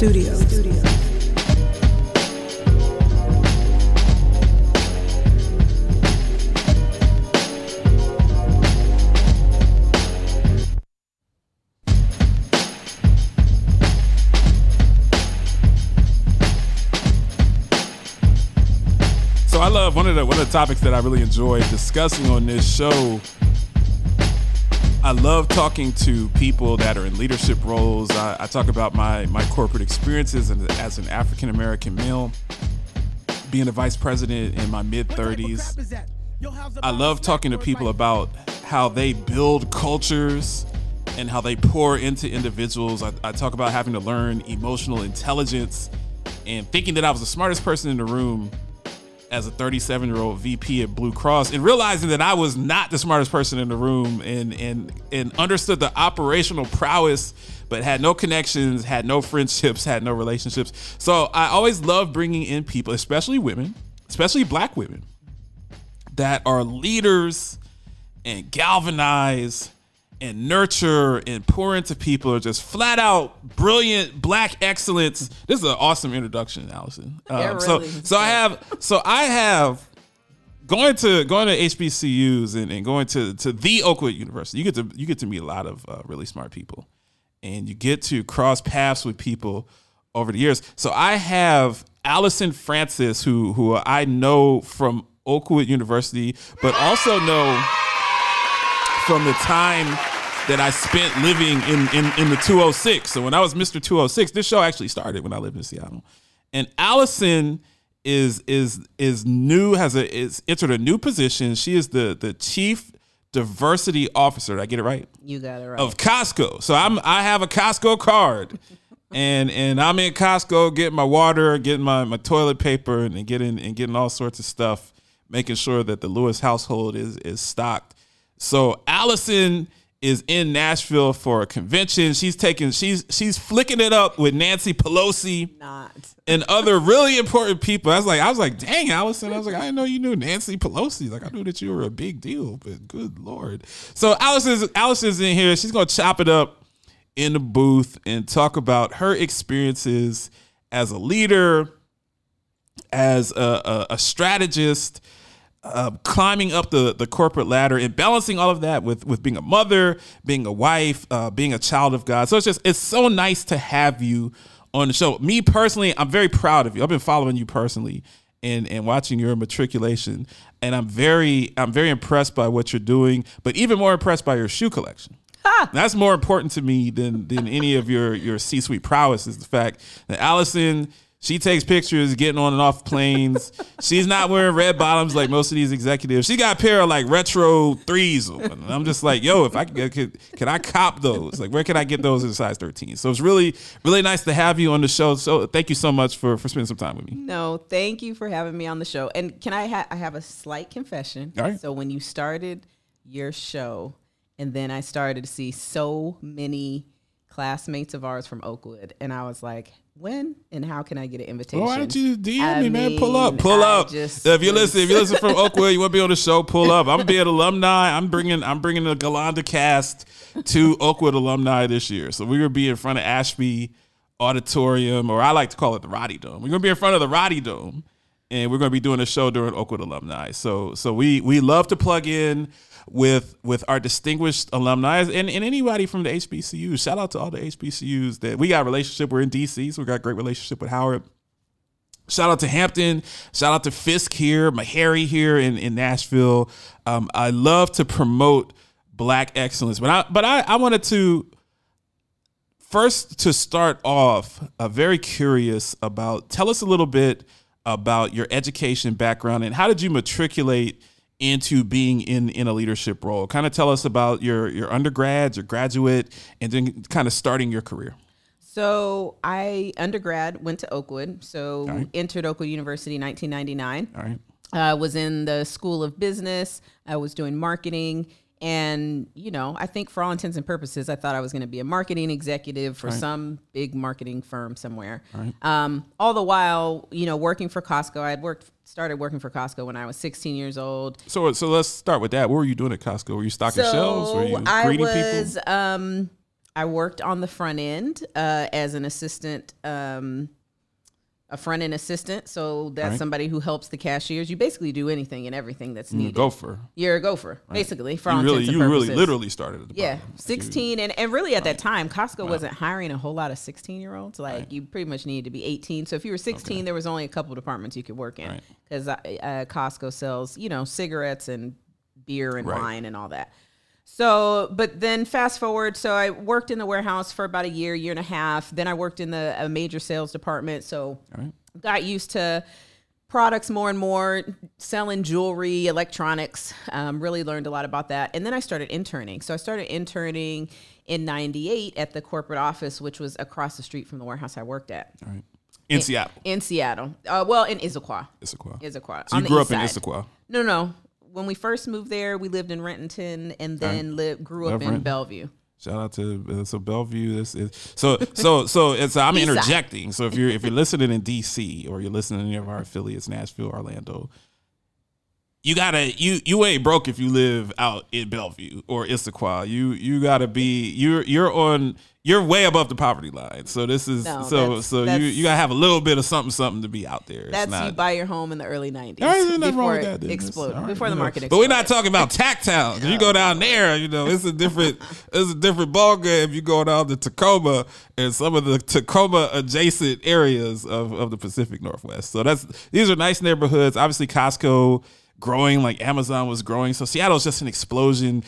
Studios. So I love one of the one of the topics that I really enjoy discussing on this show. I love talking to people that are in leadership roles. I, I talk about my my corporate experiences and as an African American male, being a vice president in my mid 30s. I love talking to people about how they build cultures and how they pour into individuals. I, I talk about having to learn emotional intelligence and thinking that I was the smartest person in the room as a 37 year old VP at Blue Cross and realizing that I was not the smartest person in the room and and and understood the operational prowess but had no connections, had no friendships, had no relationships. So I always love bringing in people, especially women, especially black women that are leaders and galvanize and nurture and pour into people are just flat out brilliant black excellence. This is an awesome introduction, Allison. Yeah, Um, so so I have so I have going to going to HBCUs and, and going to to the Oakwood University. You get to you get to meet a lot of uh, really smart people, and you get to cross paths with people over the years. So I have Allison Francis, who who I know from Oakwood University, but also know from the time that I spent living in, in, in the 206. So when I was Mr. 206, this show actually started when I lived in Seattle. And Allison is is is new, has a is entered a new position. She is the the chief diversity officer. Did I get it right? You got it right. Of Costco. So I'm I have a Costco card. And and I'm in Costco getting my water, getting my, my toilet paper, and getting and getting all sorts of stuff, making sure that the Lewis household is is stocked. So Allison is in Nashville for a convention. She's taking she's she's flicking it up with Nancy Pelosi Not. and other really important people. I was like, I was like, dang, Allison. I was like, I didn't know you knew Nancy Pelosi. Like, I knew that you were a big deal, but good lord. So Allison's Allison's in here. She's gonna chop it up in the booth and talk about her experiences as a leader, as a, a, a strategist, uh, climbing up the, the corporate ladder and balancing all of that with with being a mother, being a wife, uh, being a child of God. So it's just it's so nice to have you on the show. Me personally, I'm very proud of you. I've been following you personally and and watching your matriculation, and I'm very I'm very impressed by what you're doing, but even more impressed by your shoe collection. That's more important to me than than any of your your C suite prowess is the fact that Allison she takes pictures getting on and off planes. She's not wearing red bottoms like most of these executives. She got a pair of like retro threes. on. I'm just like, yo, if I could, could can I cop those? Like, where can I get those in size 13? So it's really really nice to have you on the show. So thank you so much for for spending some time with me. No, thank you for having me on the show. And can I ha- I have a slight confession? All right. So when you started your show, and then I started to see so many classmates of ours from Oakwood, and I was like, when and how can I get an invitation? Why don't you DM I me, man? Pull up, pull I up. if you listen, if you listen from Oakwood, you want to be on the show, pull up. I'm gonna be an alumni. I'm bringing, I'm bringing the Galanda cast to Oakwood alumni this year. So we're gonna be in front of Ashby Auditorium, or I like to call it the Roddy Dome. We're gonna be in front of the Roddy Dome, and we're gonna be doing a show during Oakwood alumni. So, so we we love to plug in with with our distinguished alumni and, and anybody from the HBCUs. Shout out to all the HBCUs that we got relationship. We're in DC, so we got great relationship with Howard. Shout out to Hampton. Shout out to Fisk here, Meharry here in, in Nashville. Um, I love to promote black excellence, but I but I, I wanted to first to start off uh, very curious about tell us a little bit about your education background and how did you matriculate into being in in a leadership role kind of tell us about your your undergrads your graduate and then kind of starting your career So I undergrad went to Oakwood. So right. entered Oakwood University in 1999. all right I was in the School of Business. I was doing marketing, And, you know, I think for all intents and purposes, I thought I was going to be a marketing executive for some big marketing firm somewhere. Um, all the while, you know, working for Costco. I had worked, started working for Costco when I was 16 years old. So so let's start with that. What were you doing at Costco? Were you stocking shelves? Were you I greeting was, people? um, I worked on the front end uh, as an assistant, um, a front end assistant. So that's Right. somebody who helps the cashiers. You basically do anything and everything that's needed. gopher. You're a gopher, basically. For You really you really literally started at the Yeah, bottom. Like, you- 16. And, and really at that time, Costco wasn't hiring a whole lot of 16 year olds. Like you pretty much needed to be 18. So if you were 16, there was only a couple departments you could work in Right. because uh, Costco sells, you know, cigarettes and beer and Right. wine and all that. So, but then fast forward, so I worked in the warehouse for about a year, year and a half. Then I worked in the a major sales department. So right. got used to products more and more, selling jewelry, electronics. Um, really learned a lot about that. And then I started interning. So I started interning in 98 at the corporate office, which was across the street from the warehouse I worked at All right. In Seattle. in Seattle. Uh, well, in Issaquah. Issaquah. Issaquah. So you grew up east in. Issaquah. No, no. When we first moved there, we lived in Renton and then lived, grew up Love in Renton. Bellevue. Shout out to uh, so Bellevue. This is so so so. It's I'm interjecting. So if you're if you're listening in DC or you're listening to any of our affiliates, Nashville, Orlando, you gotta you you ain't broke if you live out in Bellevue or Issaquah. You you gotta be you're you're on you're way above the poverty line. So this is No, so that's- so you that's- you gotta have a little bit of something something to be out there. It's That's not, you buy your home in the early 90s all right, there's nothing before that. it. Exploded, right, before the you know. market But we're not talking about Tacktown. 'cause You go down there, you know, it's a different, it's a different ball game. You go down to Tacoma and some of the Tacoma adjacent areas of, of the Pacific Northwest. So that's these are nice neighborhoods. Obviously, Costco growing like Amazon was growing. So Seattle's just an explosion.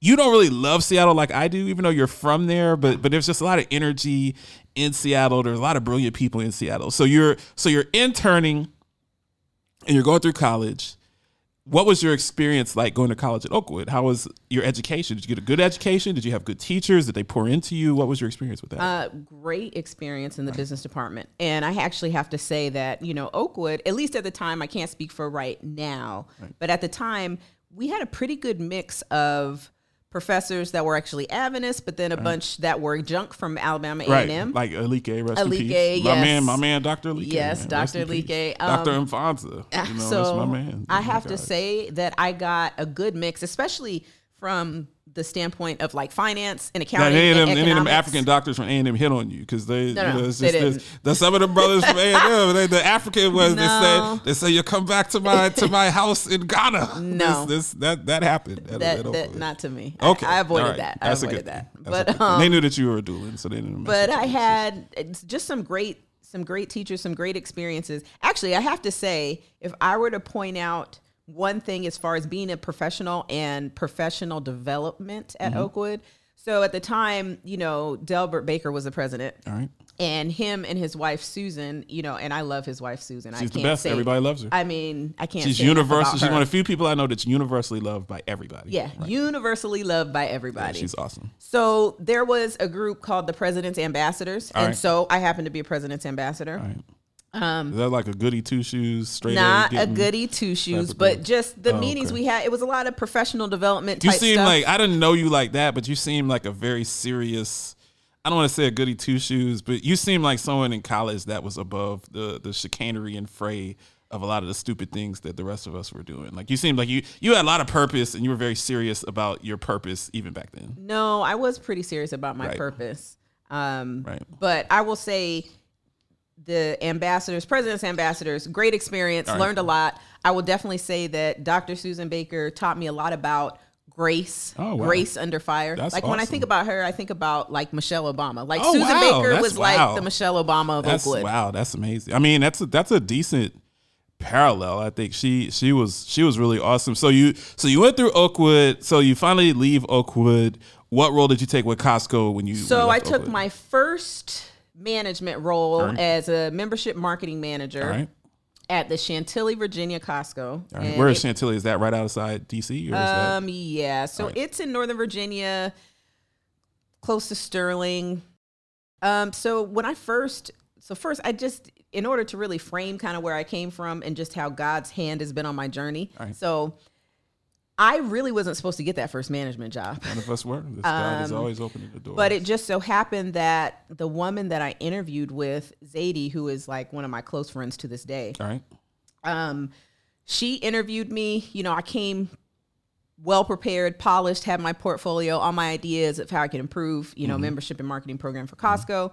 You don't really love Seattle like I do, even though you're from there. But but there's just a lot of energy in Seattle. There's a lot of brilliant people in Seattle. So you're so you're interning and you're going through college. What was your experience like going to college at Oakwood? How was your education? Did you get a good education? Did you have good teachers? Did they pour into you? What was your experience with that? Uh, great experience in the business department. And I actually have to say that, you know, Oakwood, at least at the time, I can't speak for right now, but at the time, we had a pretty good mix of professors that were actually Adventists, but then a bunch that were junk from Alabama A&M. like Alike, rest in Alike, peace. My yes. man, my man, Dr. Alike. Yes, man, Dr. in peace. Alike. Dr. Um, Infanza. You know, so that's my man. I have to say that I got a good mix, especially from the standpoint of like finance and That accounting any of them, and any of them. African doctors from A and M hit on you because they, No, you no, know, it's they didn't. the, some of the brothers from A and M, the African ones, No. they say, they say you come back to my to my house in Ghana. No. this, this that that happened. at- that, that not to me. Okay, I, I avoided right. that. I That's a avoided that. thing. That's a But um, they knew that you were a dueling, so they didn't. but I had just some great some great teachers, some great experiences. Actually, I have to say, if I were to point out one thing as far as being a professional and professional development at Mm-hmm. Oakwood. So at the time, you know, Delbert Baker was the president. All right, And him and his wife Susan, you know, and I love his wife Susan. I she's can't the best. say Everybody loves her. I mean, I can't. she's universal. She's one of the few people I know that's universally loved by everybody. Yeah, Right. universally loved by everybody. she's awesome. So there was a group called the President's Ambassadors, All and right. so I happened to be a President's Ambassador. All right. Is that like a goody two shoes straight? Not a goody two shoes, but just the Oh, meetings okay. we had. It was a lot of professional development. You seem stuff. like I didn't know you like that, but you seem like a very serious. I don't want to say a goody two shoes, but you seem like someone in college that was above the the chicanery and fray of a lot of the stupid things that the rest of us were doing. Like you seemed like you you had a lot of purpose and you were very serious about your purpose even back then. no, I was pretty serious about my Right. purpose. Um, Right. But I will say, the ambassadors, president's ambassadors, great experience. Right. Learned a lot. I will definitely say that Dr. Susan Baker taught me a lot about grace, Oh, wow. grace under fire. That's like when I think about her, I think about like Michelle Obama. Like Oh, Susan wow. Baker That's was wow. like the Michelle Obama of That's Oakwood. wow, that's amazing. I mean, that's a, that's a decent parallel. I think she she was she was really awesome. So you so you went through Oakwood. So you finally leave Oakwood. What role did you take with Costco when you? So I took Oakwood? my first management role as a membership marketing manager right. at the Chantilly, Virginia Costco. Right. Where is it- Chantilly? Is that right outside DC? Or is that, Um, yeah. So it's in Northern Virginia, close to Sterling. Um, so when I first, so first, I just, in order to really frame kind of where I came from and just how God's hand has been on my journey. So I really wasn't supposed to get that first management job. None of us were. This God is always opening the door. Um, But it just so happened that the woman that I interviewed with, Zadie, who is like one of my close friends to this day, all right. um, she interviewed me. You know, I came well prepared, polished, had my portfolio, all my ideas of how I could improve, you know, membership and marketing program for Costco.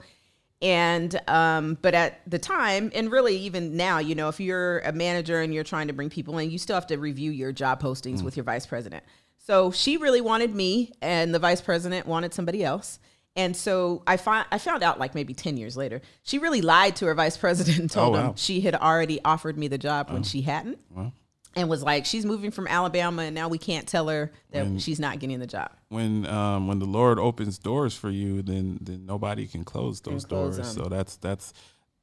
And um, but at the time, and really even now, you know, if you're a manager and you're trying to bring people in, you still have to review your job postings with your vice president. So she really wanted me, and the vice president wanted somebody else. And so I find I found out like maybe ten years later, she really lied to her vice president and told Oh, wow. him she had already offered me the job when she hadn't and was like, she's moving from Alabama, and now we can't tell her that she's not getting the job. when um when the Lord opens doors for you, then then nobody can close those close doors. them. So that's that's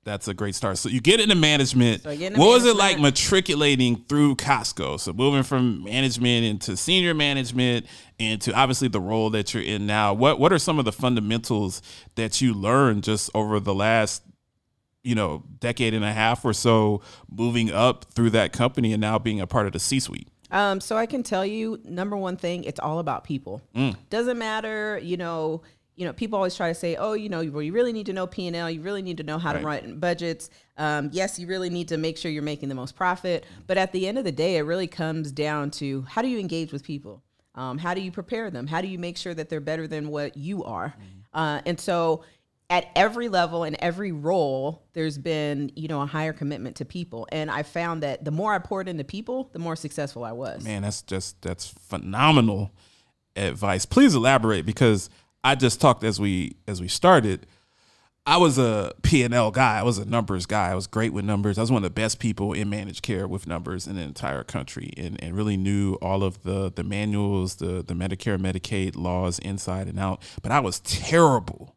that's a great start. So you get into management. So get into what was it like matriculating through Costco? So moving from management into senior management into obviously the role that you're in now. What what are some of the fundamentals that you learned just over the last you know decade and a half or so moving up through that company and now being a part of the C-suite? Um, so I can tell you, number one thing, it's all about people. Mm. Doesn't matter, you know. You know, people always try to say, "Oh, you know, well, you really need to know P and L. You really need to know how to run budgets. Um, yes, you really need to make sure you're making the most profit. But at the end of the day, it really comes down to how do you engage with people? Um, how do you prepare them? How do you make sure that they're better than what you are? Uh, and so, at every level and every role, there's been you know a higher commitment to people. And I found that the more I poured into people, the more successful I was. Man, that's just that's phenomenal advice. Please elaborate because I just talked as we as we started. I was a P&L guy. I was a numbers guy. I was great with numbers. I was one of the best people in managed care with numbers in the entire country and, and really knew all of the the manuals, the the Medicare, Medicaid laws inside and out. But I was terrible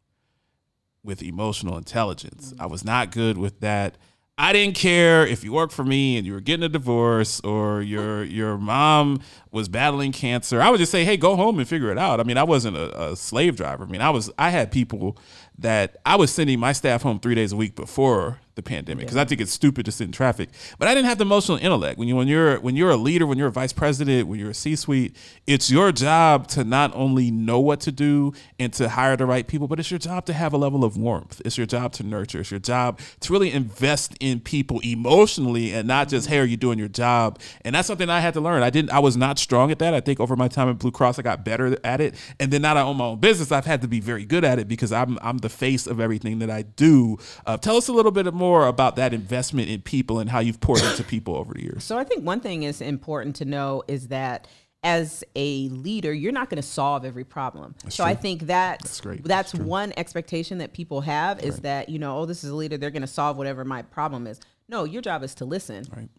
with emotional intelligence. I was not good with that. I didn't care if you worked for me and you were getting a divorce or your your mom was battling cancer. I would just say, "Hey, go home and figure it out." I mean, I wasn't a, a slave driver. I mean, I was I had people that I was sending my staff home 3 days a week before the pandemic because I think it's stupid to sit in traffic. But I didn't have the emotional intellect. When you when you're when you're a leader, when you're a vice president, when you're a C-suite, it's your job to not only know what to do and to hire the right people, but it's your job to have a level of warmth. It's your job to nurture. It's your job to really invest in people emotionally and not just hey, are you doing your job? And that's something I had to learn. I didn't. I was not strong at that. I think over my time at Blue Cross, I got better at it. And then now that I own my own business, I've had to be very good at it because I'm I'm the face of everything that I do. Uh, tell us a little bit more about that investment in people and how you've poured into people over the years. So I think one thing is important to know is that as a leader, you're not going to solve every problem. so I think that's That's great. That's, That's one expectation that people have is that you know, oh, this is a leader, they're going to solve whatever my problem is. No, your job is to listen. Right.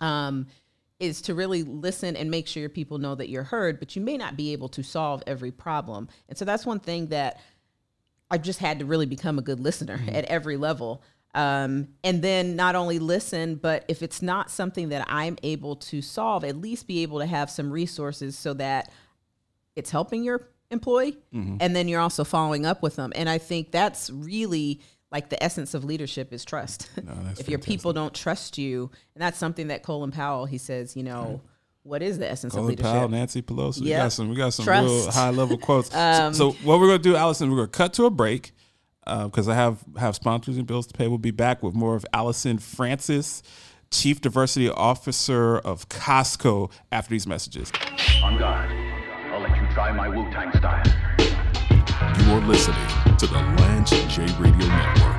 Um, is to really listen and make sure your people know that you're heard, but you may not be able to solve every problem. And so that's one thing that I've just had to really become a good listener at every level. Um, and then not only listen, but if it's not something that I'm able to solve, at least be able to have some resources so that it's helping your employee and then you're also following up with them. And I think that's really like the essence of leadership is trust. that's if your people don't trust you, and that's something that Colin Powell, he says, you know, what is the essence of leadership? Powell, Nancy Pelosi. We got some. We got some Trust. real high level quotes. so, so what we're gonna do, Allison, we're gonna cut to a break Uh, because I have have sponsors and bills to pay. We'll be back with more of Allison Francis, Chief Diversity Officer of Costco, after these messages. On guard. I'll let you try my Wu Tang style. You are listening to the Lance J Radio Network.